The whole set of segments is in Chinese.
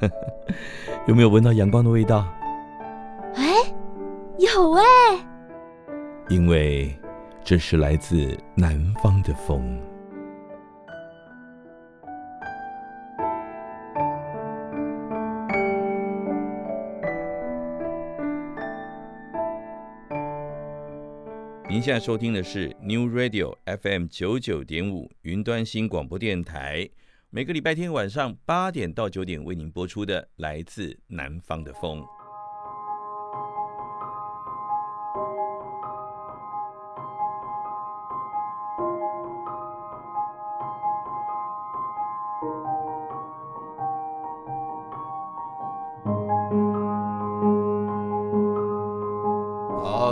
有没有闻到阳光的味道？哎，有哎。因为这是来自南方的风。您现在收听的是 New Radio FM 九九点五云端新广播电台，每个礼拜天晚上八点到九点为您播出的来自南方的风。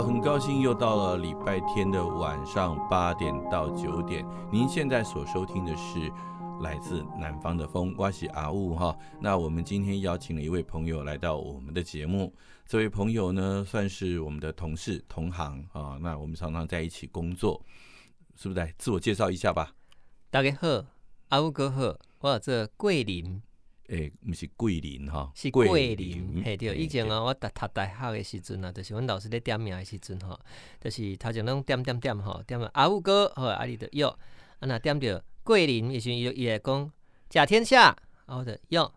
很高兴又到了礼拜天的晚上八点到九点，您现在所收听的是来自南方的风，我是阿雾哈。那我们今天邀请了一位朋友来到我们的节目，这位朋友呢算是我们的同事同行啊，那我们常常在一起工作，是不是？来自我介绍一下吧。大家好，阿雾哥好，我这桂林。诶，不是桂林哈，是桂林。嘿，对，以前啊，我读读大学的时阵啊，就是阮老师咧点名的时阵吼，就是头前拢点点点吼，点阿雾哥，好，阿里的哟，啊那点着桂林，以前伊伊会讲甲天下，我的哟。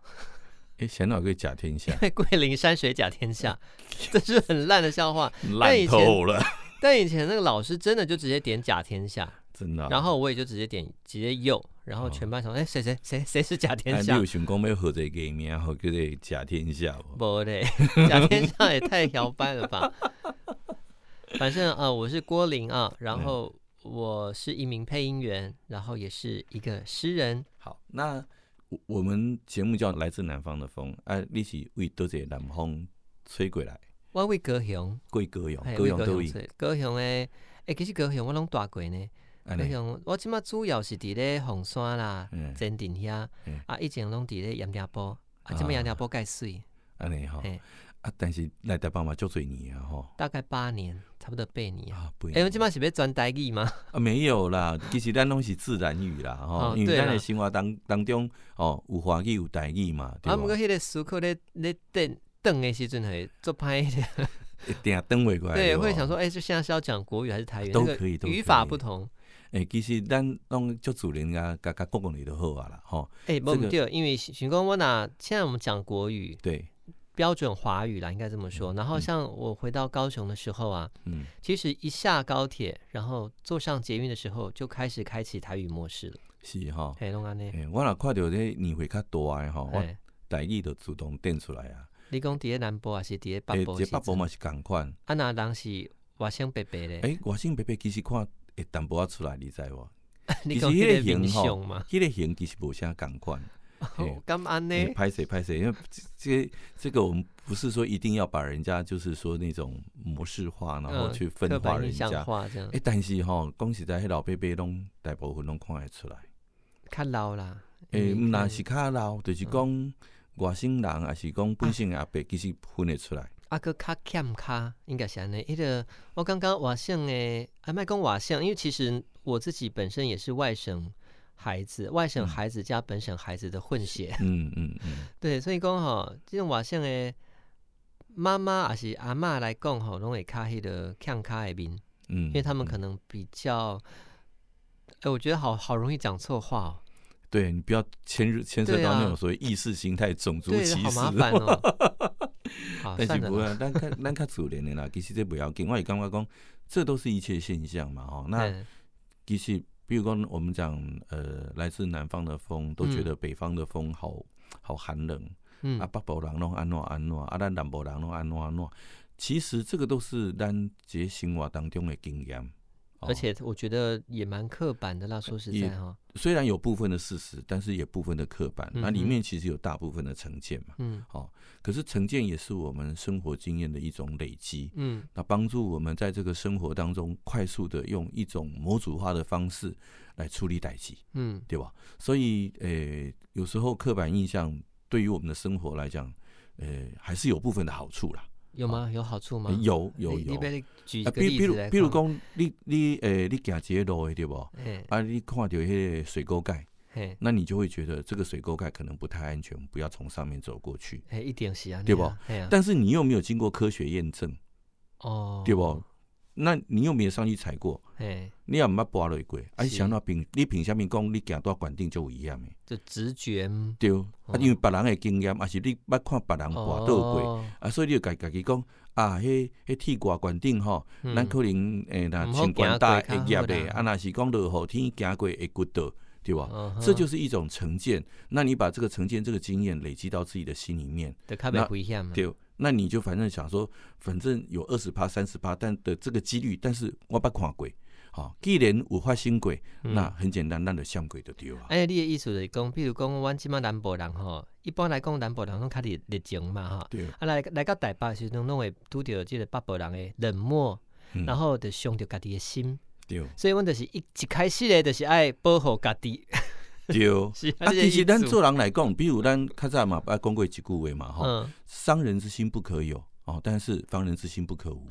诶，想哪个甲天下？因为桂林山水甲天下，这是很烂的笑话，烂透了。但以前那个老师真的就直接点甲天下。真的，然后我也就直接点直接右，然后全班说：“哎，谁谁谁谁是甲天下？”你有想讲要合这个名，好叫做甲天下。不对，甲天下也太摇摆了吧！反正啊，我是郭林啊，然后我是一名配音员，然后也是一个诗人。好，那我们节目叫《来自南方的风》，啊，你是为多谢南风吹过来？我为高雄，贵高雄，高雄都位。高雄诶，诶，其实高雄我拢住过呢。高雄，我即马主要是伫咧凤山啦、前镇遐，啊，以前拢伫咧盐埕埔，啊，即马盐埕埔盖水。安尼吼，啊，但是来台北嘛，足侪年啊吼。大概八年，差不多八年。啊，哎，我即马是要转台语吗？啊，没有啦，其实咱拢是自然语啦，吼，因为咱的生活当当中，哦，有华语有台语嘛。啊，毋过迄个思考咧咧等等的时阵，会做歹一点。一定等袂过来。对，会想说，哎，就现在是要讲国语还是台语？都可以，语法不同。诶，其实咱拢足主人啊，甲甲国语里都好啊啦，吼。诶，不对，因为想讲我拿现在我们讲国语，对，标准华语啦，应该这么说。然后像我回到高雄的时候啊，嗯，其实一下高铁，然后坐上捷运的时候，就开始开启台语模式了。是哈，嘿，拢安尼。我若看到这年会较大诶吼，我台语就自动点出来啊。你讲伫咧南部还是伫咧北部？诶，北部嘛是共款。啊，那人是外省白白咧？诶，外省白白其实看会淡薄仔出来，你知无？其实迄个形吼，迄个形其实无啥共款。哦，咁安呢？拍谁拍谁？因为这这个我们不是说一定要把人家就是说那种模式化，然后去分化人家。诶，但是吼，讲实在，迄老伯伯拢大部分拢看会出来。较老啦。诶，那是较老，就是讲外省人，还是讲本省阿伯，其实分得出来。啊，哥较欠卡，应该是安尼。迄个我刚刚外省诶，还卖讲外省，因为其实我自己本身也是外省孩子，外省孩子加本省孩子的混血。嗯嗯嗯。对，所以讲吼，这种外省诶妈妈还是阿嬷来讲吼，拢会卡迄个欠卡诶面。嗯。因为他们可能比较，哎，我觉得好好容易讲错话哦。对，你不要牵入牵涉到那种所谓意识形态、种族歧视，好麻烦哦。但是不会，咱看 咱看自然的啦，其实这不要紧。我也刚刚讲，这都是一切现象嘛，哈。那其实，比如说我们讲，呃，来自南方的风，都觉得北方的风好好寒冷。嗯。啊，北部人拢安怎安怎，啊，咱南部人拢安怎安怎。其实这个都是咱这生活当中的经验。而且我觉得也蛮刻板的啦，说实在哈。虽然有部分的事实，但是也部分的刻板。那里面其实有大部分的成见嘛。嗯。好，可是成见也是我们生活经验的一种累积。嗯。那帮助我们在这个生活当中快速的用一种模组化的方式来处理代际。嗯。对吧？所以，呃，有时候刻板印象对于我们的生活来讲，呃，还是有部分的好处啦。有吗？有好处吗？有有有。举个例子来，比如讲，你你诶，你行这个路的对不？啊，你看到迄个水沟盖，那你就会觉得这个水沟盖可能不太安全，不要从上面走过去。哎，一定是啊，对不？但是你又没有经过科学验证，哦，对不？那你又没有上去踩过，你也毋捌跋落过，啊，想到凭你凭啥物讲你行多管顶就一样诶？就直觉对，啊，因为别人的经验，啊是你捌看别人跋倒过，啊，所以你就家家己讲啊，迄迄铁挂管顶吼，咱可能诶，那穿管带会夹咧，啊，若是讲落雨天行过会骨倒，对吧？这就是一种成见。那你把这个成见、这个经验累积到自己的心里面，那对。那你就反正想说，反正有二十趴、三十趴，但的这个几率，但是我不看鬼，好，既然有发生过，那很简单，咱就相鬼就对啊。哎，你的意思是讲，比如讲，阮即满南部人吼，一般来讲，南部人拢较热热情嘛，哈。对。啊，来来到台北时阵，拢会拄着即个北部人的冷漠，然后就伤着家己的心。对。所以，阮就是一一开始咧，就是爱保护家己。对，啊，其实咱做人来讲，比如咱较早嘛，爱讲过一句话嘛，哈，伤人之心不可有。哦，但是防人之心不可无，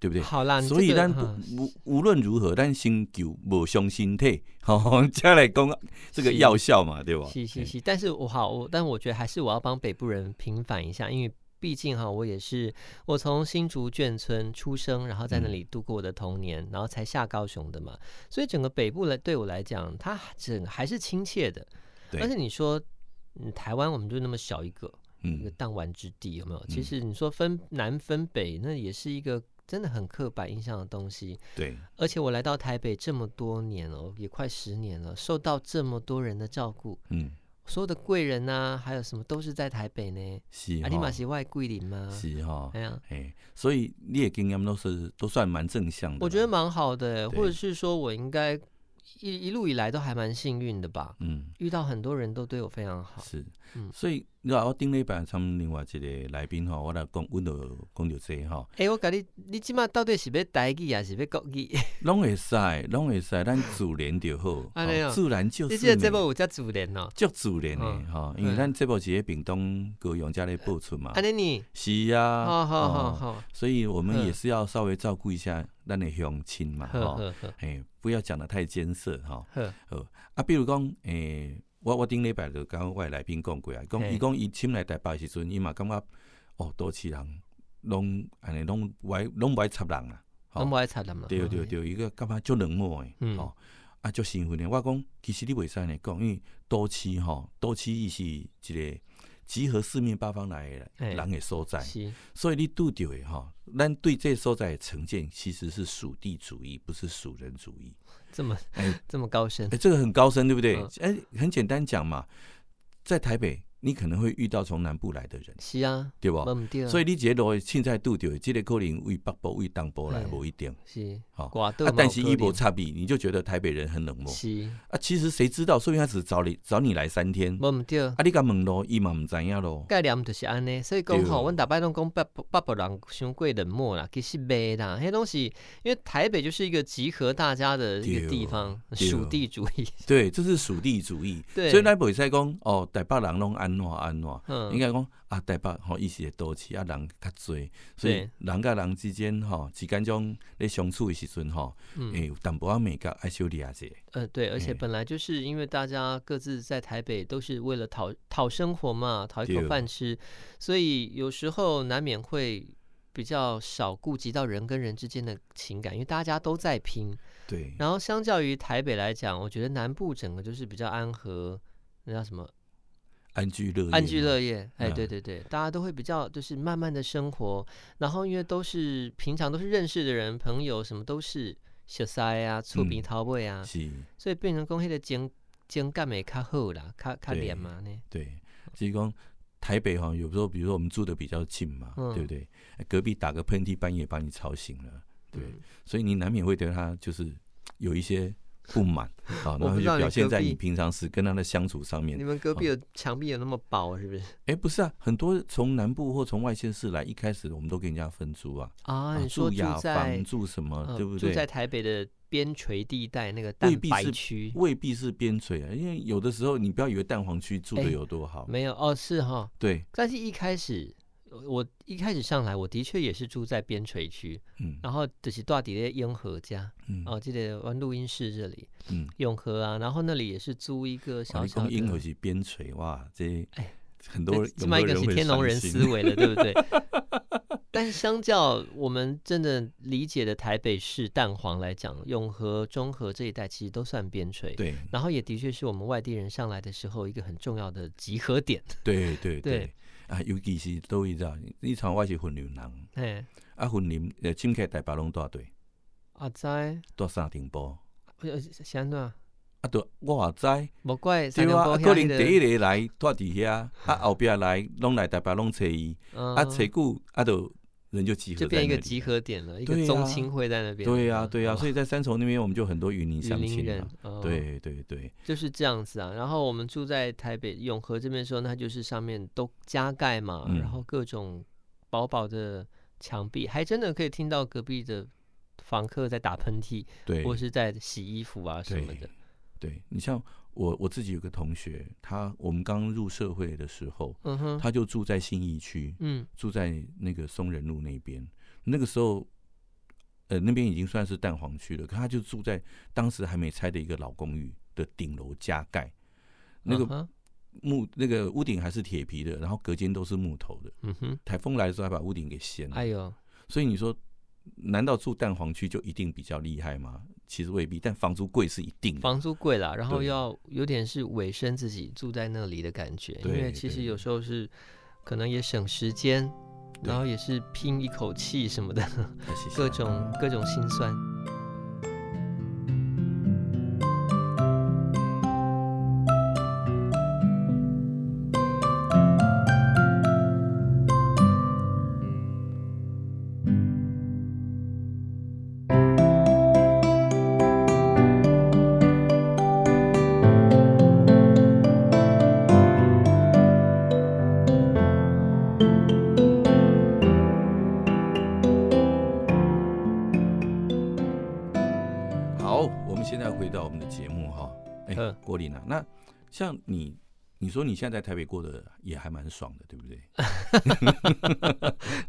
对不对？好啦，所以咱无无论如何，咱先求无伤身体，好，再来讲这个药效嘛，对吧？是是是，但是我好，我但我觉得还是我要帮北部人平反一下，因为。毕竟哈，我也是我从新竹眷村出生，然后在那里度过我的童年，嗯、然后才下高雄的嘛。所以整个北部来对我来讲，它整个还是亲切的。对而且你说，嗯，台湾我们就那么小一个，嗯，一个弹丸之地，有没有？嗯、其实你说分南分北，那也是一个真的很刻板印象的东西。对。而且我来到台北这么多年了，也快十年了，受到这么多人的照顾，嗯。所有的贵人呐，还有什么都是在台北呢？是，啊，你马是外桂林吗？是哈，哎呀，哎，所以你的经验都是都算蛮正向的。我觉得蛮好的，或者是说我应该一一路以来都还蛮幸运的吧。嗯，遇到很多人都对我非常好。是，嗯，所以你话我顶礼拜他们另外一个来宾哈，我来讲，我就讲到这哈。哎，我讲你，你今麦到底是要台语还是要国语？拢会使，拢会使，咱 自然就好。自然就是。你这个节目有叫自然哦，叫自然的哈，因为咱节目是喺屏东高雄家里播出嘛。安尼你。是啊。好好好好。所以我们也是要稍微照顾一下咱的乡亲嘛，哈。哎，不要讲得太艰涩哈。好。啊，比如讲，诶。我我顶礼拜就跟我来宾讲过啊，讲伊讲伊亲来台北时阵，伊嘛感觉哦，都市人拢安尼拢不爱拢不爱插人啊，拢不爱插人嘛。对对对，伊个感觉足冷漠诶，吼啊足兴奋诶。我讲其实你袂使安尼讲，因为都市吼，都市伊是一个集合四面八方来人诶所在，所以你拄着的吼，咱对这所在的成见其实是属地主义，不是属人主义。这么哎，这么高深哎，这个很高深，对不对？哎，很简单讲嘛，在台北。你可能会遇到从南部来的人，是啊，对吧？所以你觉得凊彩拄着，这个可能为北部、为东部来，不一定。是，好，但是一波差别，你就觉得台北人很冷漠。是啊，其实谁知道？说不定他只找你找你来三天。无毋对，啊，你甲问路，伊嘛毋知影咯。概念就是安尼，所以讲吼，阮逐摆拢讲北北部人伤过冷漠啦，其实袂啦，迄东西，因为台北就是一个集合大家的一个地方，属地主义。对，这是属地主义。对，所以咱袂使讲哦，台北人拢安。安怎安怎？应该讲啊，台北吼，伊是都市啊，人较多，所以人甲人之间吼，之间种咧相处的时阵吼，诶，有淡薄仔美感爱修理下子。呃，对，而且本来就是因为大家各自在台北都是为了讨讨生活嘛，讨一口饭吃，所以有时候难免会比较少顾及到人跟人之间的情感，因为大家都在拼。对。然后相较于台北来讲，我觉得南部整个就是比较安和，那叫什么？安居乐业，安居乐业，哎，对对对，大家都会比较就是慢慢的生活，然后因为都是平常都是认识的人，朋友什么都是小塞啊，厝边头尾啊，是，所以变成讲迄个情情感会较好啦，较较黏嘛呢。对，所以讲台北哈，有时候比如说我们住的比较近嘛，对不对？隔壁打个喷嚏，半夜把你吵醒了，对，所以你难免会对他就是有一些。不满啊，然后就表现在你平常时跟他的相处上面。你们隔壁的墙壁有那么薄是不是？哎，不是啊，很多从南部或从外县市来，一开始我们都给人家分租啊。啊，你说住雅房住什么，对不对？住在台北的边陲地带那个蛋白区，未必是边陲啊，因为有的时候你不要以为蛋黄区住的有多好，没有哦，是哈，对。但是一开始。我一开始上来，我的确也是住在边陲区，嗯，然后就是住在永和家，嗯，哦，记得玩录音室这里，嗯，永和啊，然后那里也是租一个小小的。永和是边陲哇，这哎，很多这么一个是天龙人思维了，对不对？但是相较我们真的理解的台北市蛋黄来讲，永和、中和这一带其实都算边陲。对，然后也的确是我们外地人上来的时候一个很重要的集合点。对 对对，对啊，尤其是倒位知道，你像我是云林人，哎，啊云林呃，亲戚台北拢带队，啊知，带三重埔，是安怎？啊，啊对，我也知，无怪，对啊，可能第一个来带伫遐，啊后壁来拢来台北拢找伊，啊找久啊就。人就集合，就变一个集合点了，一个宗亲会在那边。对呀，对呀，所以在三重那边，我们就很多云林乡亲人。对对对，就是这样子啊。然后我们住在台北永和这边的时候，那就是上面都加盖嘛，然后各种薄薄的墙壁，还真的可以听到隔壁的房客在打喷嚏，对，或是在洗衣服啊什么的。对，你像。我我自己有个同学，他我们刚入社会的时候，嗯哼，他就住在信义区，嗯，住在那个松仁路那边。那个时候，呃，那边已经算是蛋黄区了，可他就住在当时还没拆的一个老公寓的顶楼加盖，那个木那个屋顶还是铁皮的，然后隔间都是木头的，嗯哼，台风来的时候还把屋顶给掀了，哎呦，所以你说。难道住蛋黄区就一定比较厉害吗？其实未必，但房租贵是一定的。房租贵啦，然后要有点是委身自己住在那里的感觉，因为其实有时候是可能也省时间，然后也是拼一口气什么的，各种各种心酸。像你，你说你现在在台北过得也还蛮爽的，对不对？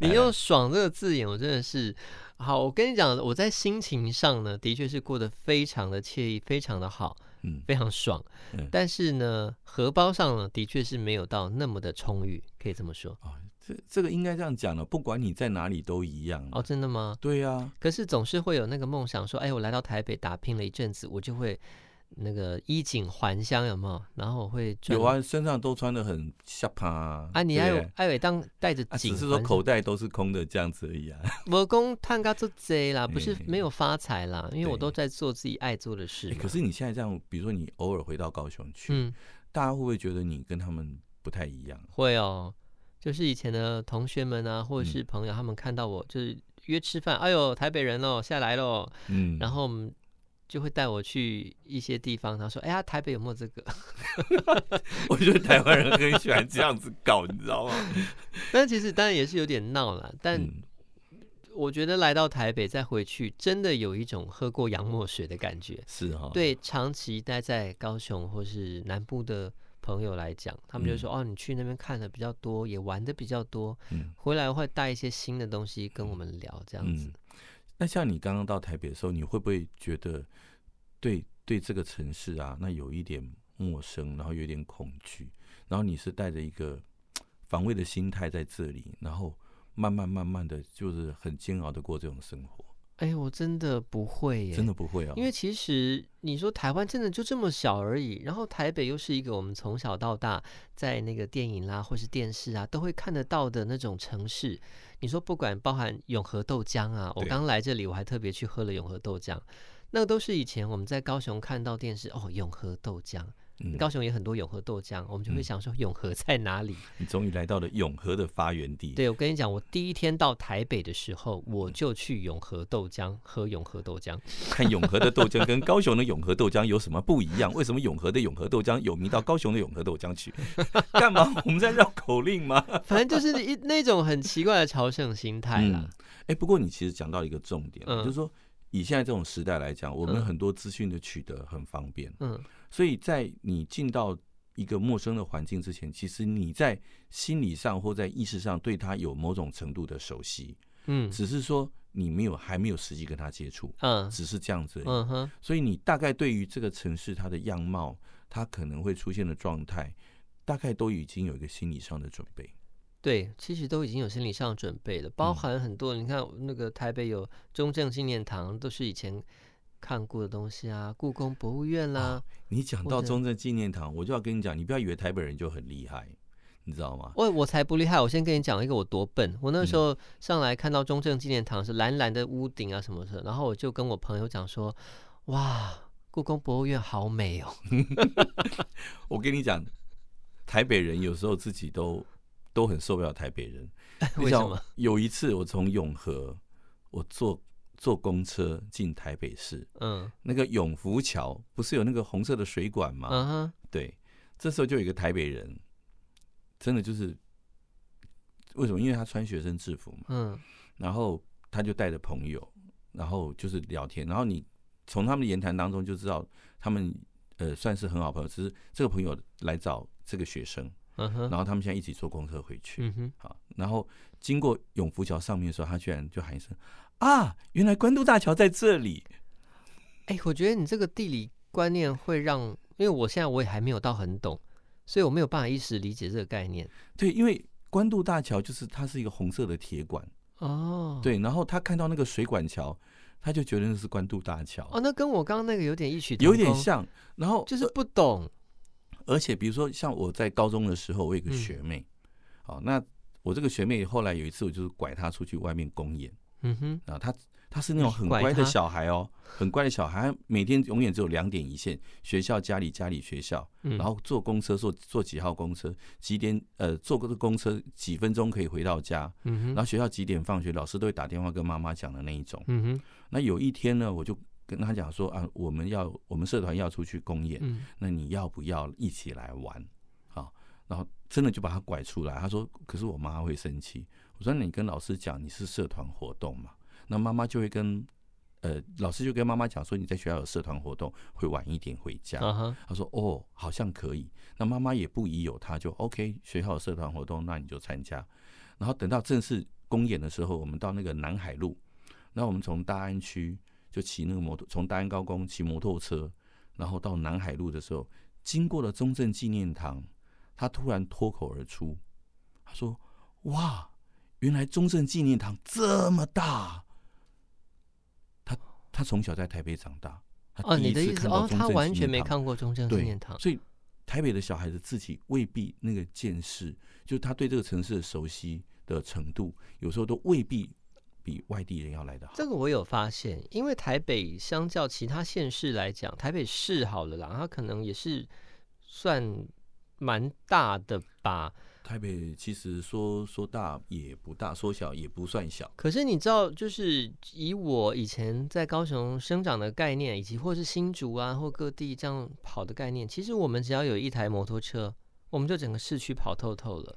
你用“爽”这个字眼，我真的是好。我跟你讲，我在心情上呢，的确是过得非常的惬意，非常的好，嗯，非常爽。嗯、但是呢，荷包上呢，的确是没有到那么的充裕，可以这么说。哦，这这个应该这样讲了，不管你在哪里都一样。哦，真的吗？对呀、啊。可是总是会有那个梦想，说，哎，我来到台北打拼了一阵子，我就会。那个衣锦还乡有没有？然后我会有啊，身上都穿的很下趴啊。啊，你还有艾伟当带着锦，只是说口袋都是空的这样子而已啊。我公探家做贼啦，不是没有发财啦，因为我都在做自己爱做的事。可是你现在这样，比如说你偶尔回到高雄去，嗯，大家会不会觉得你跟他们不太一样？会哦，就是以前的同学们啊，或者是朋友，他们看到我就是约吃饭，哎呦，台北人哦，下来喽，嗯，然后。就会带我去一些地方，他说：“哎呀，台北有没有这个？” 我觉得台湾人很喜欢这样子搞，你知道吗？但其实当然也是有点闹了。但我觉得来到台北再回去，真的有一种喝过洋墨水的感觉。是哈、哦。对，长期待在高雄或是南部的朋友来讲，他们就说：“嗯、哦，你去那边看的比较多，也玩的比较多，嗯、回来会带一些新的东西跟我们聊，这样子。嗯”那像你刚刚到台北的时候，你会不会觉得对对这个城市啊，那有一点陌生，然后有点恐惧，然后你是带着一个防卫的心态在这里，然后慢慢慢慢的就是很煎熬的过这种生活？哎，我真的不会耶，真的不会啊，因为其实你说台湾真的就这么小而已，然后台北又是一个我们从小到大在那个电影啦或是电视啊都会看得到的那种城市。你说不管包含永和豆浆啊，我刚来这里我还特别去喝了永和豆浆，那个都是以前我们在高雄看到电视哦，永和豆浆。嗯、高雄也很多永和豆浆，我们就会想说永和在哪里？你终于来到了永和的发源地。对，我跟你讲，我第一天到台北的时候，我就去永和豆浆喝永和豆浆，看永和的豆浆跟高雄的永和豆浆有什么不一样？为什么永和的永和豆浆有名到高雄的永和豆浆去？干嘛？我们在绕口令吗？反正就是一那种很奇怪的朝圣心态啦。哎、嗯欸，不过你其实讲到一个重点，嗯、就是说以现在这种时代来讲，我们很多资讯的取得很方便。嗯。所以在你进到一个陌生的环境之前，其实你在心理上或在意识上对他有某种程度的熟悉，嗯，只是说你没有还没有实际跟他接触，嗯，只是这样子，嗯哼，所以你大概对于这个城市它的样貌，它可能会出现的状态，大概都已经有一个心理上的准备。对，其实都已经有心理上的准备了，包含很多，嗯、你看那个台北有中正纪念堂，都是以前看过的东西啊，故宫博物院啦。啊、你讲到中正纪念堂，我就要跟你讲，你不要以为台北人就很厉害，你知道吗？我我才不厉害，我先跟你讲一个我多笨。我那时候上来看到中正纪念堂是蓝蓝的屋顶啊什么的，然后我就跟我朋友讲说，哇，故宫博物院好美哦。我跟你讲，台北人有时候自己都。都很受不了台北人，为什么？有一次我从永和，我坐坐公车进台北市，嗯，那个永福桥不是有那个红色的水管吗？嗯哼，对，这时候就有一个台北人，真的就是为什么？因为他穿学生制服嘛，嗯，然后他就带着朋友，然后就是聊天，然后你从他们的言谈当中就知道他们呃算是很好朋友，只是这个朋友来找这个学生。然后他们现在一起坐公车回去。嗯然后经过永福桥上面的时候，他居然就喊一声：“啊，原来关渡大桥在这里！”哎，我觉得你这个地理观念会让，因为我现在我也还没有到很懂，所以我没有办法一时理解这个概念。对，因为关渡大桥就是它是一个红色的铁管哦。对，然后他看到那个水管桥，他就觉得那是关渡大桥。哦，那跟我刚刚那个有点异曲有点像。然后就是不懂。而且，比如说，像我在高中的时候，我有个学妹，好、嗯，那我这个学妹后来有一次，我就是拐她出去外面公演，嗯哼，啊，他他是那种很乖的小孩哦，很乖的小孩，每天永远只有两点一线，学校家里家里学校，然后坐公车坐坐几号公车，几点呃坐个公车几分钟可以回到家，嗯哼，然后学校几点放学，老师都会打电话跟妈妈讲的那一种，嗯哼，那有一天呢，我就。跟他讲说啊，我们要我们社团要出去公演，嗯，那你要不要一起来玩？好，然后真的就把他拐出来。他说，可是我妈会生气。我说，你跟老师讲你是社团活动嘛？那妈妈就会跟呃老师就跟妈妈讲说，你在学校有社团活动，会晚一点回家。他说哦，好像可以。那妈妈也不疑有他，就 OK，学校有社团活动，那你就参加。然后等到正式公演的时候，我们到那个南海路，那我们从大安区。就骑那个摩托，从大安高工骑摩托车，然后到南海路的时候，经过了中正纪念堂，他突然脱口而出，他说：“哇，原来中正纪念堂这么大。”他他从小在台北长大。哦，你的意思哦，他完全没看过中正纪念堂。所以台北的小孩子自己未必那个见识，就他对这个城市的熟悉的程度，有时候都未必。比外地人要来的好，这个我有发现，因为台北相较其他县市来讲，台北市好了啦，它可能也是算蛮大的吧。台北其实说说大也不大，说小也不算小。可是你知道，就是以我以前在高雄生长的概念，以及或是新竹啊或各地这样跑的概念，其实我们只要有一台摩托车，我们就整个市区跑透透了。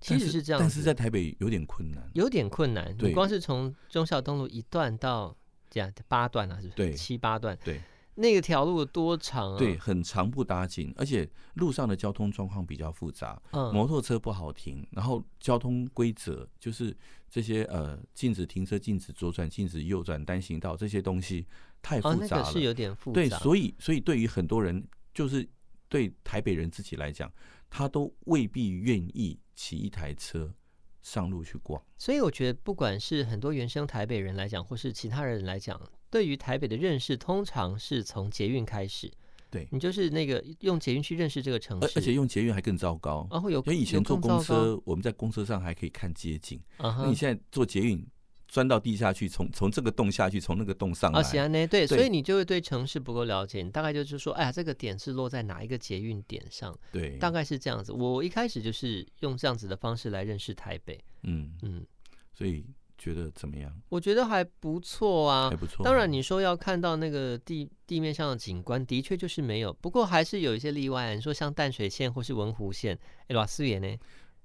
其实是这样，但是在台北有点困难，有点困难。对，你光是从忠孝东路一段到这样八段啊，是不是？对，七八段。对，那个条路有多长啊？对，很长不打紧，而且路上的交通状况比较复杂。嗯，摩托车不好停，然后交通规则就是这些呃，禁止停车、禁止左转、禁止右转、单行道这些东西太复杂了，哦，那个是有点复杂。对，所以所以对于很多人，就是对台北人自己来讲，他都未必愿意骑一台车。上路去逛，所以我觉得，不管是很多原生台北人来讲，或是其他人来讲，对于台北的认识，通常是从捷运开始。对，你就是那个用捷运去认识这个城市，而且用捷运还更糟糕。然后有，因为以前坐公车，我们在公车上还可以看街景。Uh 那你现在坐捷运。钻到地下去，从从这个洞下去，从那个洞上来。啊，行啊，那对，所以你就会对城市不够了解，你大概就是说，哎呀，这个点是落在哪一个捷运点上？对，大概是这样子。我一开始就是用这样子的方式来认识台北。嗯嗯，嗯，所以觉得怎么样？我觉得还不错啊，还不错。当然，你说要看到那个地地面上的景观，的确就是没有。不过还是有一些例外，你说像淡水线或是文湖线，哎，老四爷呢？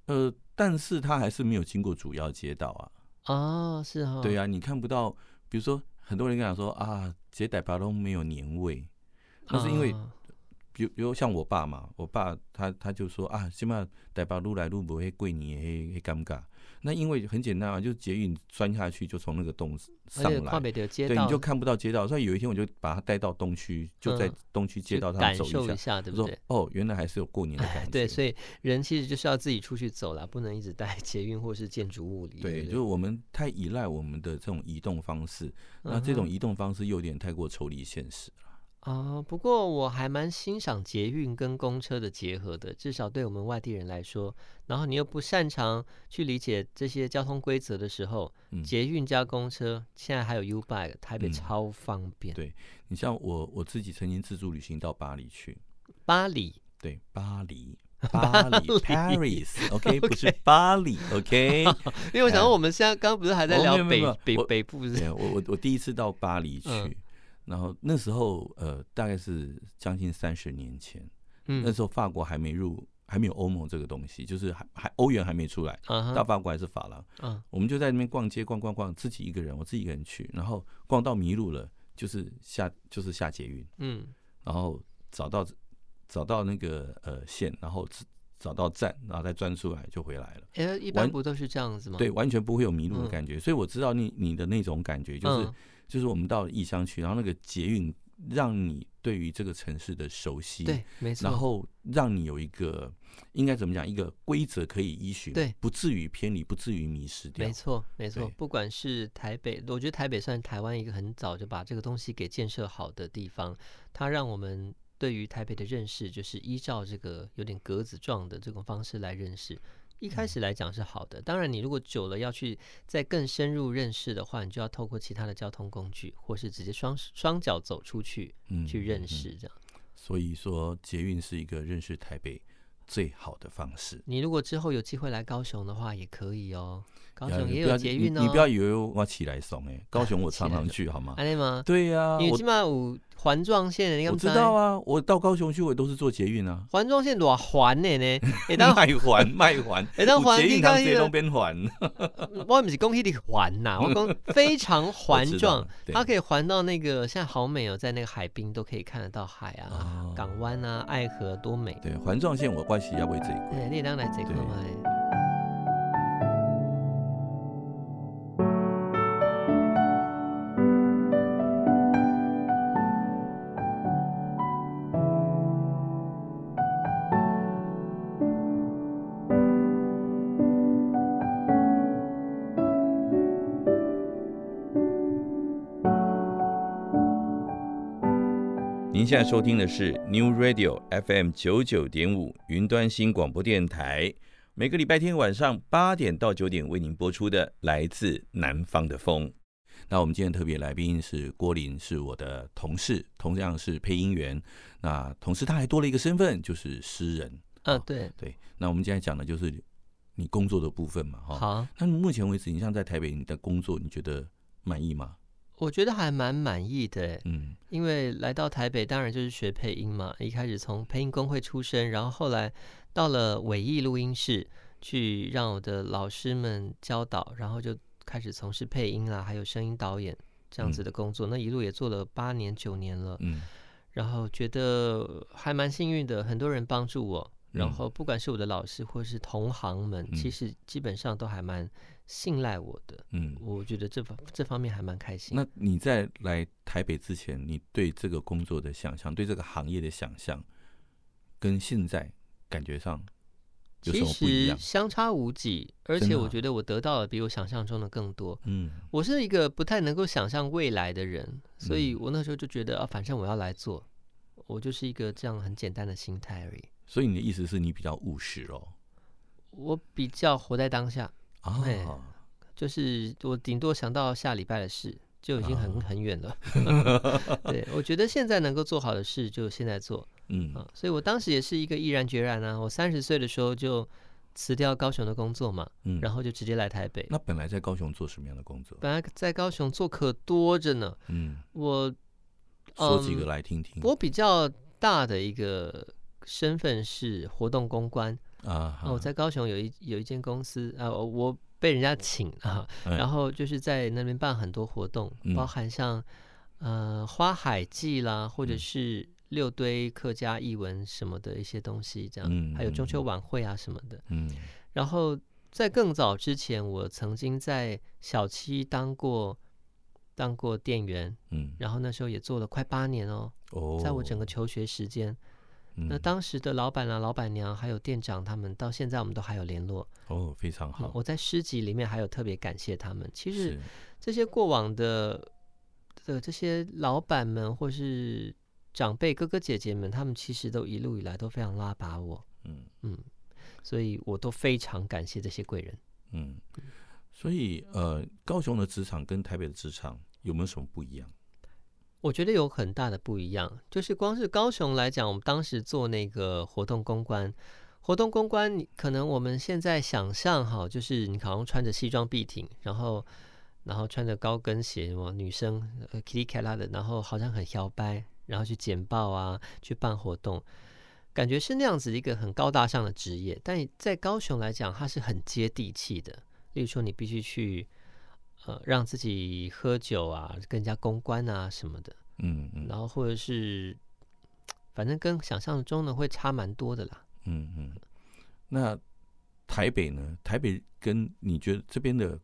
呃，但是它还是没有经过主要街道啊。哦，是哦，对啊，你看不到，比如说很多人跟他说啊，捷代巴都没有年味，那是因为比如比如像我爸嘛，我爸他他就说啊，起码台北路来路不会贵，你也会会尴尬。那因为很简单啊，就是捷运钻下去就从那个洞上来，对，你就看不到街道。所以有一天我就把他带到东区，就在东区街道上走一下，对不对？哦，原来还是有过年的感觉。对，所以人其实就是要自己出去走了，不能一直待 捷运或是建筑物里。对，就是我们太依赖我们的这种移动方式，那这种移动方式又有点太过抽离现实了。啊、呃，不过我还蛮欣赏捷运跟公车的结合的，至少对我们外地人来说。然后你又不擅长去理解这些交通规则的时候，嗯、捷运加公车，现在还有 U-Bike，台北超方便。嗯、对，你像我我自己曾经自助旅行到巴黎去，巴黎，对，巴黎，巴黎，Paris，OK，不是巴黎，OK。因为我想说，我们现在刚刚不是还在聊北北北部是？我我我第一次到巴黎去。嗯然后那时候，呃，大概是将近三十年前，嗯，那时候法国还没入，还没有欧盟这个东西，就是还还欧元还没出来，啊，到法国还是法郎，嗯，我们就在那边逛街，逛逛逛，自己一个人，我自己一个人去，然后逛到迷路了，就是下就是下捷运，嗯，然后找到找到那个呃线，然后找到站，然后再转出来就回来了。哎，一般不都是这样子吗？对，完全不会有迷路的感觉，所以我知道你你的那种感觉就是。就是我们到了异乡去，然后那个捷运让你对于这个城市的熟悉，对，没错，然后让你有一个应该怎么讲，一个规则可以依循，对，不至于偏离，不至于迷失掉。没错，没错。不管是台北，我觉得台北算台湾一个很早就把这个东西给建设好的地方，它让我们对于台北的认识，就是依照这个有点格子状的这种方式来认识。一开始来讲是好的，当然你如果久了要去再更深入认识的话，你就要透过其他的交通工具，或是直接双双脚走出去，嗯，去认识这样。所以说，捷运是一个认识台北最好的方式。你如果之后有机会来高雄的话，也可以哦。高雄也有捷运哦。你不要以为我起来怂哎，高雄我常常去，好吗？吗？对呀，你起码有。环状线，我知道啊，我到高雄去，我都是坐捷运啊。环状线多环的呢？卖 环卖环，捷运当捷东边环。我不是讲那个环呐，我讲非常环状，它可以环到那个现在好美哦，在那个海滨都可以看得到海啊，港湾啊，爱河多美。对，环状线我关系要为这一块。对，你当来这块嘛。您现在收听的是 New Radio FM 九九点五云端新广播电台，每个礼拜天晚上八点到九点为您播出的来自南方的风。那我们今天特别来宾是郭林，是我的同事，同样是配音员。那同时他还多了一个身份，就是诗人。嗯、啊，对对。那我们今天讲的就是你工作的部分嘛，哈。好。那目前为止，你像在台北，你的工作你觉得满意吗？我觉得还蛮满意的，嗯，因为来到台北，当然就是学配音嘛。一开始从配音工会出身，然后后来到了尾艺录音室去让我的老师们教导，然后就开始从事配音啦，还有声音导演这样子的工作。嗯、那一路也做了八年九年了，嗯，然后觉得还蛮幸运的，很多人帮助我，然后不管是我的老师或是同行们，嗯、其实基本上都还蛮。信赖我的，嗯，我觉得这方这方面还蛮开心。那你在来台北之前，你对这个工作的想象，对这个行业的想象，跟现在感觉上有什么不一样？其实相差无几，而且我觉得我得到的比我想象中的更多。嗯，我是一个不太能够想象未来的人，所以我那时候就觉得啊，反正我要来做，我就是一个这样很简单的心态而已。所以你的意思是你比较务实哦？我比较活在当下。啊、哦，就是我顶多想到下礼拜的事，就已经很、哦、很远了。对，我觉得现在能够做好的事就现在做。嗯啊，所以我当时也是一个毅然决然啊，我三十岁的时候就辞掉高雄的工作嘛，嗯，然后就直接来台北。那本来在高雄做什么样的工作？本来在高雄做可多着呢。嗯，我、嗯、说几个来听听。我比较大的一个身份是活动公关。啊，我在高雄有一有一间公司啊，我被人家请啊，然后就是在那边办很多活动，包含像呃花海季啦，或者是六堆客家艺文什么的一些东西，这样，嗯，还有中秋晚会啊什么的，嗯，然后在更早之前，我曾经在小七当过当过店员，嗯，然后那时候也做了快八年哦，哦，在我整个求学时间。那当时的老板啊、老板娘还有店长他们，到现在我们都还有联络哦，非常好。我在诗集里面还有特别感谢他们。其实这些过往的的这些老板们或是长辈哥哥姐姐们，他们其实都一路以来都非常拉拔我，嗯嗯，所以我都非常感谢这些贵人。嗯，所以呃，高雄的职场跟台北的职场有没有什么不一样？我觉得有很大的不一样，就是光是高雄来讲，我们当时做那个活动公关，活动公关，你可能我们现在想象哈，就是你好像穿着西装笔挺，然后然后穿着高跟鞋，什么女生呃 Kitty Cat 的，然后好像很摇摆，然后去简报啊，去办活动，感觉是那样子一个很高大上的职业，但在高雄来讲，它是很接地气的。例如说，你必须去。呃，让自己喝酒啊，跟人家公关啊什么的，嗯嗯，然后或者是，反正跟想象中的会差蛮多的啦。嗯嗯，那台北呢？台北跟你觉得这边的，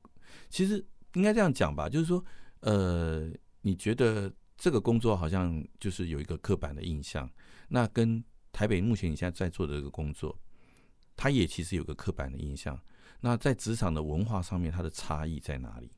其实应该这样讲吧，就是说，呃，你觉得这个工作好像就是有一个刻板的印象，那跟台北目前你现在在做的这个工作，它也其实有个刻板的印象。那在职场的文化上面，它的差异在哪里？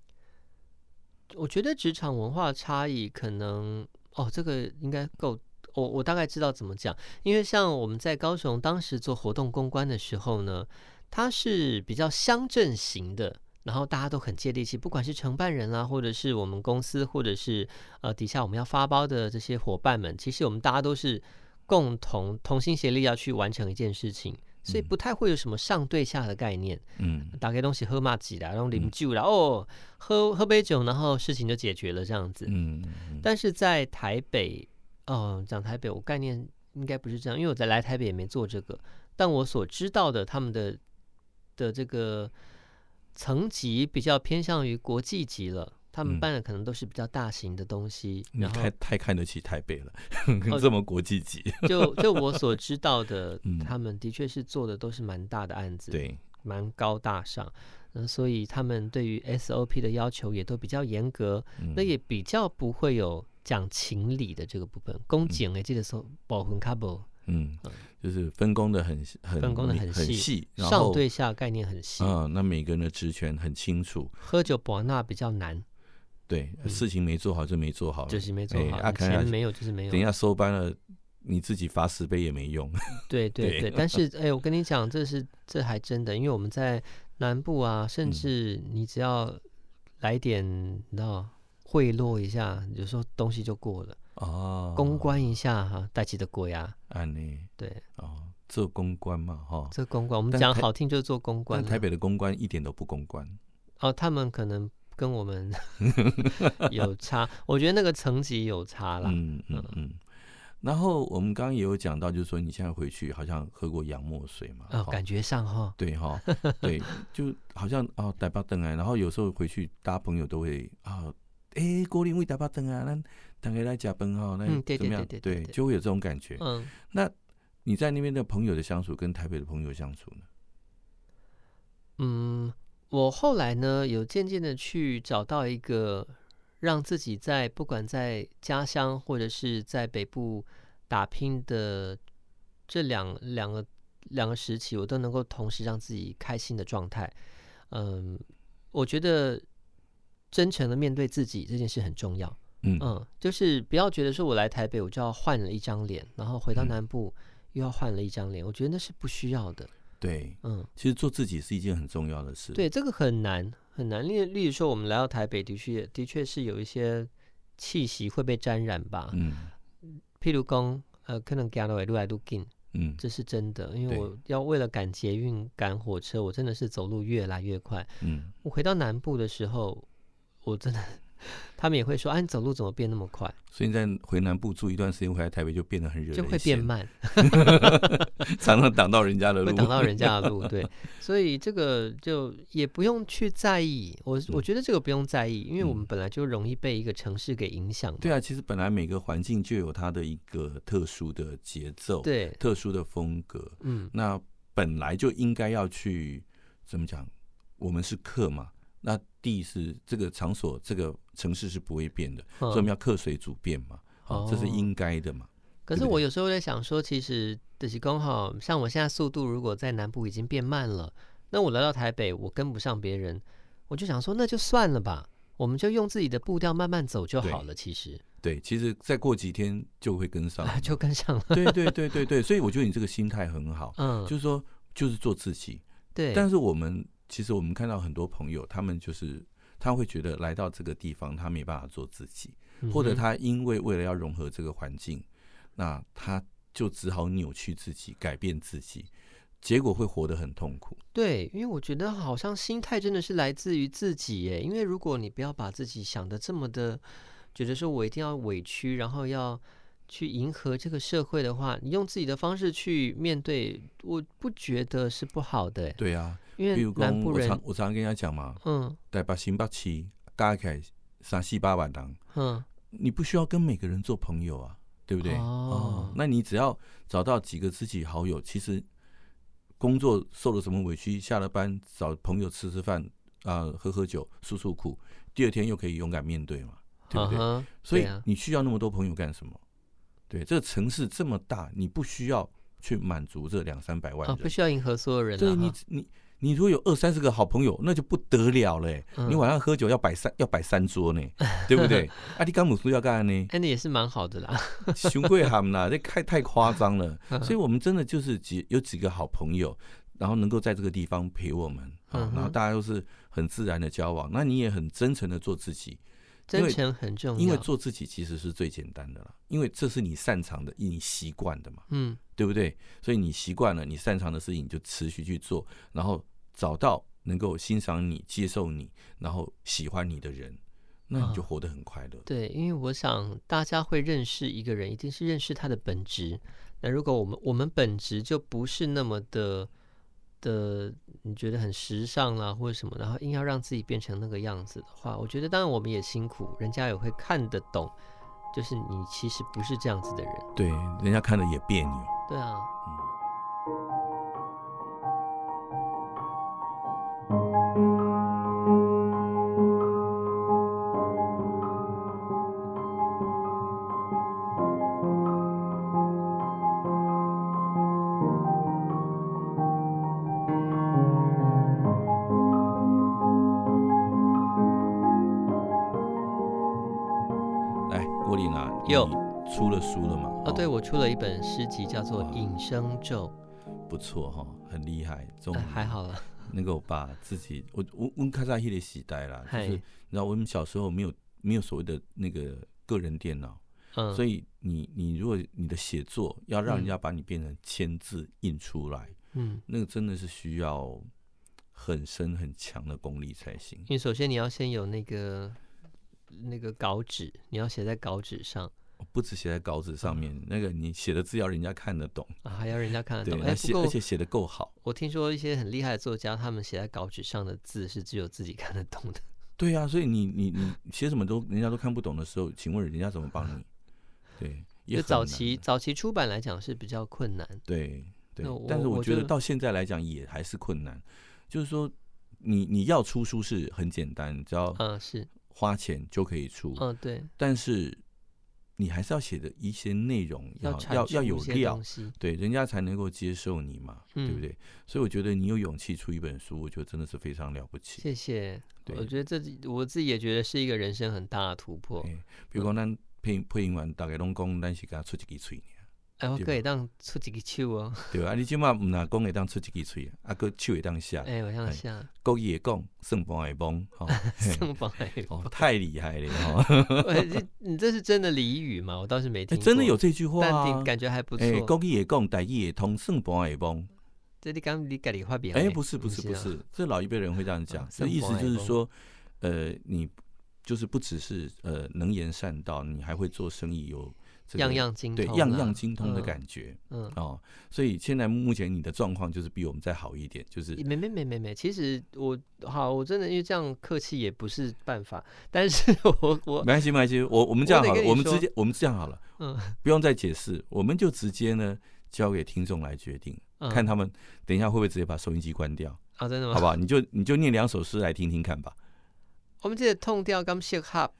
我觉得职场文化差异可能哦，这个应该够。我我大概知道怎么讲，因为像我们在高雄当时做活动公关的时候呢，它是比较乡镇型的，然后大家都很接地气，不管是承办人啊，或者是我们公司，或者是呃底下我们要发包的这些伙伴们，其实我们大家都是共同同心协力要去完成一件事情。所以不太会有什么上对下的概念，嗯，打开东西喝嘛几啦，然后啉酒啦，哦，喝喝杯酒，然后事情就解决了这样子，嗯，但是在台北，哦，讲台北，我概念应该不是这样，因为我在来台北也没做这个，但我所知道的他们的的这个层级比较偏向于国际级了。他们办的可能都是比较大型的东西，嗯、然后太太看得起台北了，哦、这么国际级。就就我所知道的，嗯、他们的确是做的都是蛮大的案子，对，蛮高大上。嗯，所以他们对于 SOP 的要求也都比较严格，嗯、那也比较不会有讲情理的这个部分。公检哎，记得说保魂卡不？嗯，就是分工的很很分工的很细，上对下概念很细。嗯，那每个人的职权很清楚。喝酒博纳比较难。对，事情没做好就没做好，就是没做好。啊，钱没有就是没有。等一下收班了，你自己罚十杯也没用。对对对，但是哎，我跟你讲，这是这还真的，因为我们在南部啊，甚至你只要来点，你知道贿赂一下，有时候东西就过了。哦。公关一下哈，带起的鬼啊。安呢？对。哦，做公关嘛，哈。做公关，我们讲好听就是做公关。台北的公关一点都不公关。哦，他们可能。跟我们 有差，我觉得那个层级有差啦。嗯嗯嗯。然后我们刚刚也有讲到，就是说你现在回去好像喝过洋墨水嘛？哦，感觉上哈。对哈，对，就好像哦，台北灯啊。然后有时候回去，大家朋友都会啊，哎，郭林为台北灯啊，那大家来加班哈，那怎么样？对，就会有这种感觉。嗯。那你在那边的朋友的相处，跟台北的朋友相处呢？嗯。我后来呢，有渐渐的去找到一个让自己在不管在家乡或者是在北部打拼的这两两个两个时期，我都能够同时让自己开心的状态。嗯，我觉得真诚的面对自己这件事很重要。嗯嗯，就是不要觉得说我来台北我就要换了一张脸，然后回到南部又要换了一张脸，我觉得那是不需要的。对，嗯，其实做自己是一件很重要的事。对，这个很难很难。例例如说，我们来到台北，的确的确是有一些气息会被沾染吧。嗯，譬如讲，呃，可能走路会越来越近，嗯，这是真的。因为我要为了赶捷运、赶火车，我真的是走路越来越快。嗯，我回到南部的时候，我真的 他们也会说：“啊，你走路怎么变那么快？”所以你在回南部住一段时间，回来台北就变得很热，就会变慢，常常挡到人家的路，挡到人家的路。对，所以这个就也不用去在意。我我觉得这个不用在意，因为我们本来就容易被一个城市给影响。对啊，其实本来每个环境就有它的一个特殊的节奏，对，特殊的风格。嗯，那本来就应该要去怎么讲？我们是客嘛。那地是这个场所，这个城市是不会变的，所以我们要客随主变嘛，哦，这是应该的嘛。可是我有时候在想说，其实德西公好像我现在速度如果在南部已经变慢了，那我来到台北，我跟不上别人，我就想说那就算了吧，我们就用自己的步调慢慢走就好了。其实，对，其实再过几天就会跟上，就跟上了。对对对对对，所以我觉得你这个心态很好，嗯，就是说就是做自己。对，但是我们。其实我们看到很多朋友，他们就是他会觉得来到这个地方，他没办法做自己，或者他因为为了要融合这个环境，那他就只好扭曲自己，改变自己，结果会活得很痛苦。对，因为我觉得好像心态真的是来自于自己耶。因为如果你不要把自己想的这么的，觉得说我一定要委屈，然后要。去迎合这个社会的话，你用自己的方式去面对，我不觉得是不好的。对啊，因为南部人，我常我常跟人家讲嘛，嗯，台北新北市加起来三四百万人，嗯，你不需要跟每个人做朋友啊，对不对？哦，哦，那你只要找到几个知己好友，其实工作受了什么委屈，下了班找朋友吃吃饭啊，呃，喝喝酒，诉诉苦，第二天又可以勇敢面对嘛，对不对？啊，所以你需要那么多朋友干什么？对，这个城市这么大，你不需要去满足这两三百万人，哦，不需要迎合所有人。对，你你你如果有二三十个好朋友，那就不得了嘞。嗯、你晚上喝酒要摆三要摆三桌呢，对不对？阿迪甘姆斯要干呢？那也是蛮好的啦。熊贵他们啦，这太太夸张了。所以我们真的就是几有几个好朋友，然后能够在这个地方陪我们，然后大家都是很自然的交往，那你也很真诚的做自己。真诚很重要，因为做自己其实是最简单的了，因为这是你擅长的，你习惯的嘛，嗯，对不对？所以你习惯了，你擅长的事情你就持续去做，然后找到能够欣赏你、接受你、然后喜欢你的人，那你就活得很快乐。哦。对，因为我想大家会认识一个人，一定是认识他的本质。那如果我们我们本质就不是那么的。的你觉得很时尚啦，或者什么，然后硬要让自己变成那个样子的话，我觉得当然我们也辛苦，人家也会看得懂，就是你其实不是这样子的人，对，人家看的也别扭，对啊。有出了一本诗集，叫做《隐生咒》，不错哈，很厉害。中、呃、还好了，能够把自己，我我我们卡在那个时代啦，就是你知道，我们小时候没有没有所谓的那个个人电脑，嗯，所以你你如果你的写作要让人家把你变成签字印出来，嗯，那个真的是需要很深很强的功力才行。因为首先你要先有那个那个稿纸，你要写在稿纸上。不止写在稿纸上面，嗯、那个你写的字要人家看得懂啊，还要人家看得懂。而且写的够好。我听说一些很厉害的作家，他们写在稿纸上的字是只有自己看得懂的。对呀、啊，所以你你你写什么都人家都看不懂的时候，请问人家怎么帮你？对，也早期早期出版来讲是比较困难。对对，但是我觉得到现在来讲也还是困难。就是说，你你要出书是很简单，只要嗯是花钱就可以出。嗯对，但是。你还是要写的一些内容要要要有料，对，人家才能够接受你嘛，嗯、对不对？所以我觉得你有勇气出一本书，我觉得真的是非常了不起。谢谢，对我觉得这我自己也觉得是一个人生很大的突破。比如讲，咱配配音完，大概拢讲，咱是给他出一支嘴。哎，我可以当出几个手哦。对啊，你起码唔拿讲会当出几个嘴，啊佮手会当下。哎，我想下。国语会讲，算盘会崩，算盘会崩，太厉害了哈！你这是真的俚语吗？我倒是没听过。真的有这句话，但感觉还不错。国语会讲，台语会通，算盘会崩。这你刚你改你话别。哎，不是不是不是，这老一辈人会这样讲，这意思就是说，呃，你就是不只是呃能言善道，你还会做生意有。样样精通，对，样样精通的感觉，嗯，嗯哦，所以现在目前你的状况就是比我们再好一点，就是没没没没没，其实我好，我真的因为这样客气也不是办法，但是我我没关系没关系，我我们这样好了，我，我们直接我们这样好了，嗯，不用再解释，我们就直接呢交给听众来决定，嗯、看他们等一下会不会直接把收音机关掉啊？真的吗？好不好？你就你就念两首诗来听听看吧。我们这个痛调刚适合。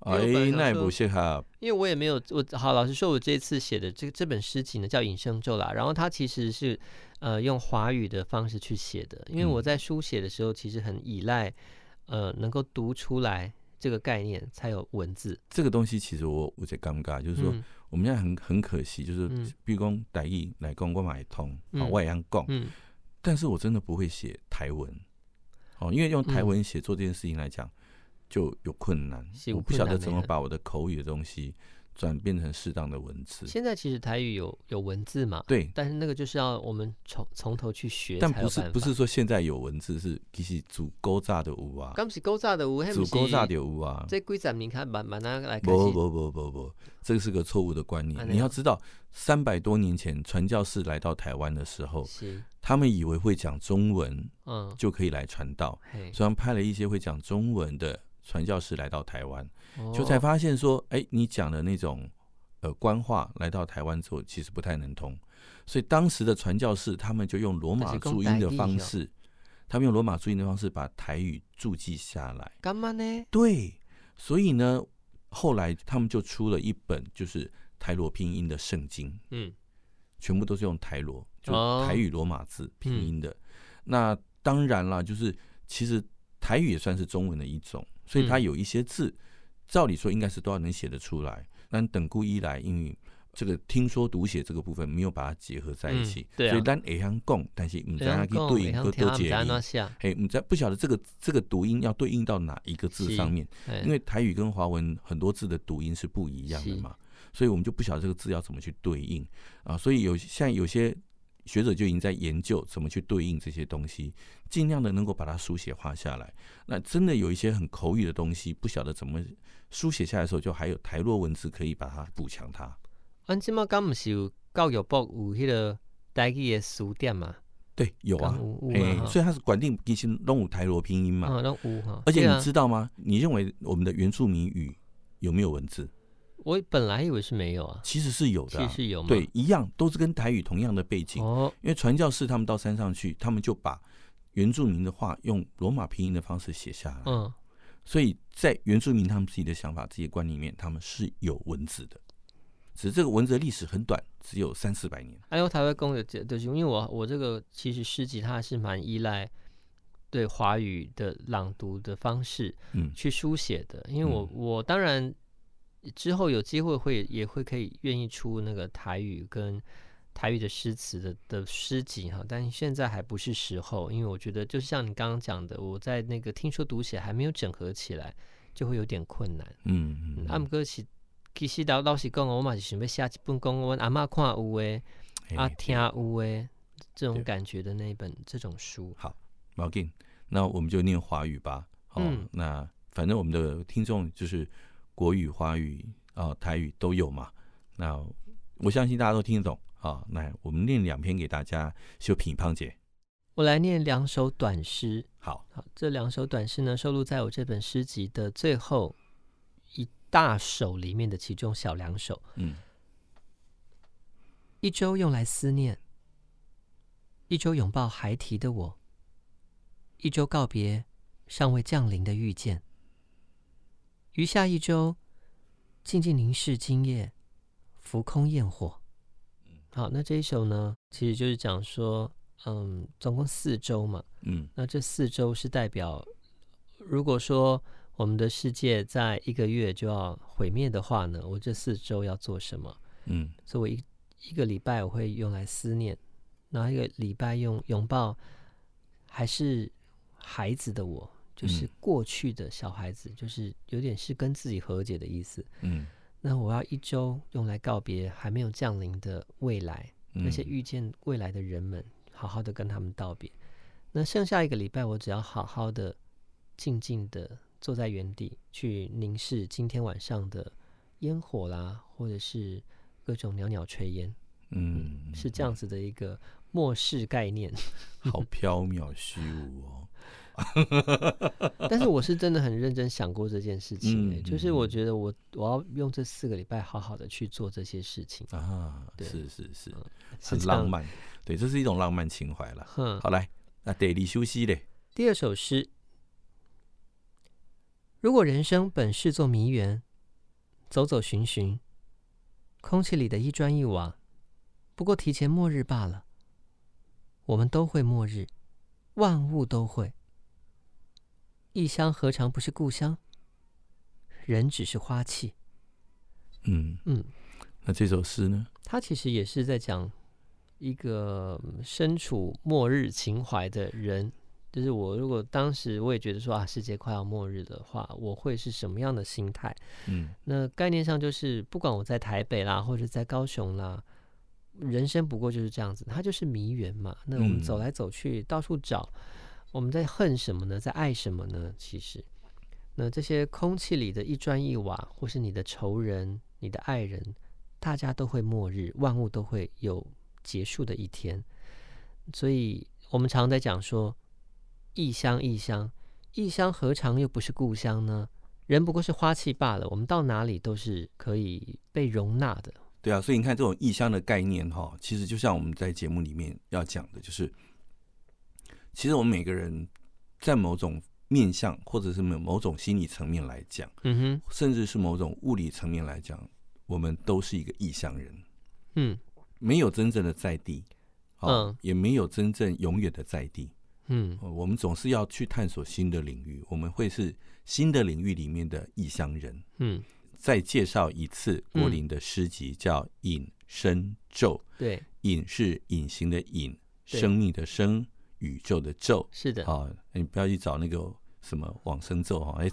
哎，那也不适合。因为我也没有我好老实说，我这次写的这个这本诗集呢叫《隐生咒》啦，然后它其实是呃用华语的方式去写的，因为我在书写的时候其实很依赖呃能够读出来这个概念才有文字。这个东西其实我我在尴尬，就是说我们现在很很可惜，就是比如讲台语来讲我买通啊，我也想讲，但是我真的不会写台文哦，因为用台文写作这件事情来讲。就有困难，我不晓得怎么把我的口语的东西转变成适当的文字。现在其实台语有有文字嘛？对，但是那个就是要我们从从头去学。但不是不是说现在有文字，是其实主勾炸的无啊。刚是勾炸的无，主勾炸的无啊。这规则你看慢慢来。不不不不不，这个是个错误的观念。你要知道，三百多年前传教士来到台湾的时候，他们以为会讲中文，嗯，就可以来传道，所以他们派了一些会讲中文的。传教士来到台湾，就才发现说，哎，你讲的那种呃官话来到台湾之后，其实不太能通。所以当时的传教士，他们就用罗马注音的方式，他们用罗马注音的方式把台语注记下来。干嘛呢？对，所以呢，后来他们就出了一本就是台罗拼音的圣经，嗯，全部都是用台罗，就台语罗马字拼音的。那当然了，就是其实台语也算是中文的一种。所以它有一些字，照理说应该是都要能写得出来。但等故一来，因为这个听说读写这个部分没有把它结合在一起，所以单会晓讲，但是唔知道去对应和多结音。嘿，唔知不晓得这个这个读音要对应到哪一个字上面？因为台语跟华文很多字的读音是不一样的嘛，所以我们就不晓得这个字要怎么去对应啊。所以有像有些。学者就已经在研究怎么去对应这些东西，尽量的能够把它书写化下来。那真的有一些很口语的东西，不晓得怎么书写下来的时候，就还有台罗文字可以把它补强它。安今嘛，刚不是有教育部有迄个台语的书店嘛？对，有啊，哎、欸，所以它是管定其实都有台罗拼音嘛，而且你知道吗？你认为我们的原住民语有没有文字？我本来以为是没有啊，其实是有的，啊，其实是有，对，一样都是跟台语同样的背景。哦，因为传教士他们到山上去，他们就把原住民的话用罗马拼音的方式写下来。嗯，所以在原住民他们自己的想法、自己的观里面，他们是有文字的，只是这个文字的历史很短，只有三四百年。还有台湾公有这就是因为我我这个其实诗集它还是蛮依赖对华语的朗读的方式，嗯，去书写的。因为我我当然。之后有机会会也会可以愿意出那个台语跟台语的诗词的的诗集哈，但是现在还不是时候，因为我觉得就像你刚刚讲的，我在那个听说读写还没有整合起来，就会有点困难。嗯嗯。阿姆哥其其实老老实讲，我嘛是准备下一本讲我阿妈看有诶，啊听有诶，这种感觉的那一本这种书。好，毛巾，那我们就念华语吧。好，嗯、那反正我们的听众就是。国语、华语啊、呃，台语都有嘛。那我相信大家都听得懂啊。来，我们念两篇给大家，秀品胖姐。我来念两首短诗。好，好，这两首短诗呢，收录在我这本诗集的最后一大首里面的其中小两首。嗯。一周用来思念，一周拥抱孩提的我，一周告别尚未降临的遇见。余下一周，静静凝视今夜，浮空焰火。好，那这一首呢，其实就是讲说，嗯，总共四周嘛。嗯，那这四周是代表，如果说我们的世界在一个月就要毁灭的话呢，我这四周要做什么？嗯，所以我一一个礼拜我会用来思念，然后一个礼拜用拥抱，还是孩子的我。就是过去的小孩子，就是有点是跟自己和解的意思。嗯，那我要一周用来告别还没有降临的未来，那些遇见未来的人们，好好的跟他们道别。那剩下一个礼拜，我只要好好的、静静的坐在原地去凝视今天晚上的烟火啦，或者是各种袅袅炊烟，嗯，是这样子的一个末世概念，好 缥缈虚无哦。但是我是真的很认真想过这件事情，欸，就是我觉得我我要用这四个礼拜好好的去做这些事情啊，对，是是是，很浪漫，对，这是一种浪漫情怀了。嗯，好来，那得你休息嘞。第二首诗，如果人生本是座迷园，走走寻寻，空气里的一砖一瓦，不过提前末日罢了。我们都会末日，万物都会。异乡何尝不是故乡？人只是花器。嗯嗯，那这首诗呢？它其实也是在讲一个身处末日情怀的人。就是我，如果当时我也觉得说啊，世界快要末日的话，我会是什么样的心态？嗯，那概念上就是，不管我在台北啦，或者在高雄啦，人生不过就是这样子，它就是迷园嘛。那我们走来走去，到处找。我们在恨什么呢？在爱什么呢？其实，那这些空气里的一砖一瓦，或是你的仇人、你的爱人，大家都会末日，万物都会有结束的一天。所以，我们常在讲说，异乡，异乡，异乡何尝又不是故乡呢？人不过是花器罢了，我们到哪里都是可以被容纳的。对啊，所以你看这种异乡的概念，哈，其实就像我们在节目里面要讲的，就是。其实我们每个人在某种面向，或者是某某种心理层面来讲，嗯哼，甚至是某种物理层面来讲，我们都是一个异乡人，嗯，没有真正的在地，嗯，也没有真正永远的在地，嗯，我们总是要去探索新的领域，我们会是新的领域里面的异乡人，嗯，再介绍一次郭林的诗集，叫《隐身咒》，对，隐是隐形的隐，生命的生。宇宙的宙是的，好，你不要去找那个什么往生咒哈，哎，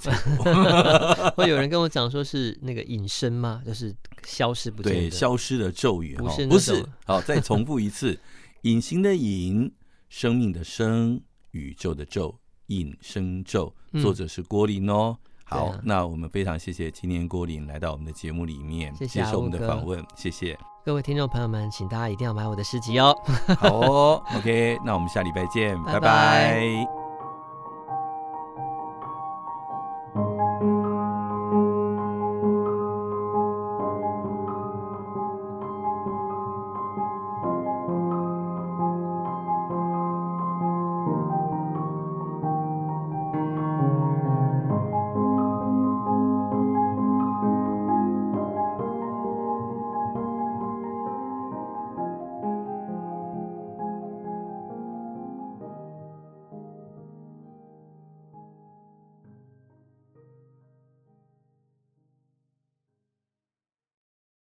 会有人跟我讲说是那个隐身吗？就是消失不见，对，消失的咒语，不是，不是，好，再重复一次，隐形的隐，生命的生，宇宙的宙，隐身咒，作者是郭林哦。好，那我们非常谢谢今天郭林来到我们的节目里面接受我们的访问，谢谢。各位听众朋友们，请大家一定要买我的诗集哦。好哦，OK，那我们下礼拜见，拜拜。拜拜。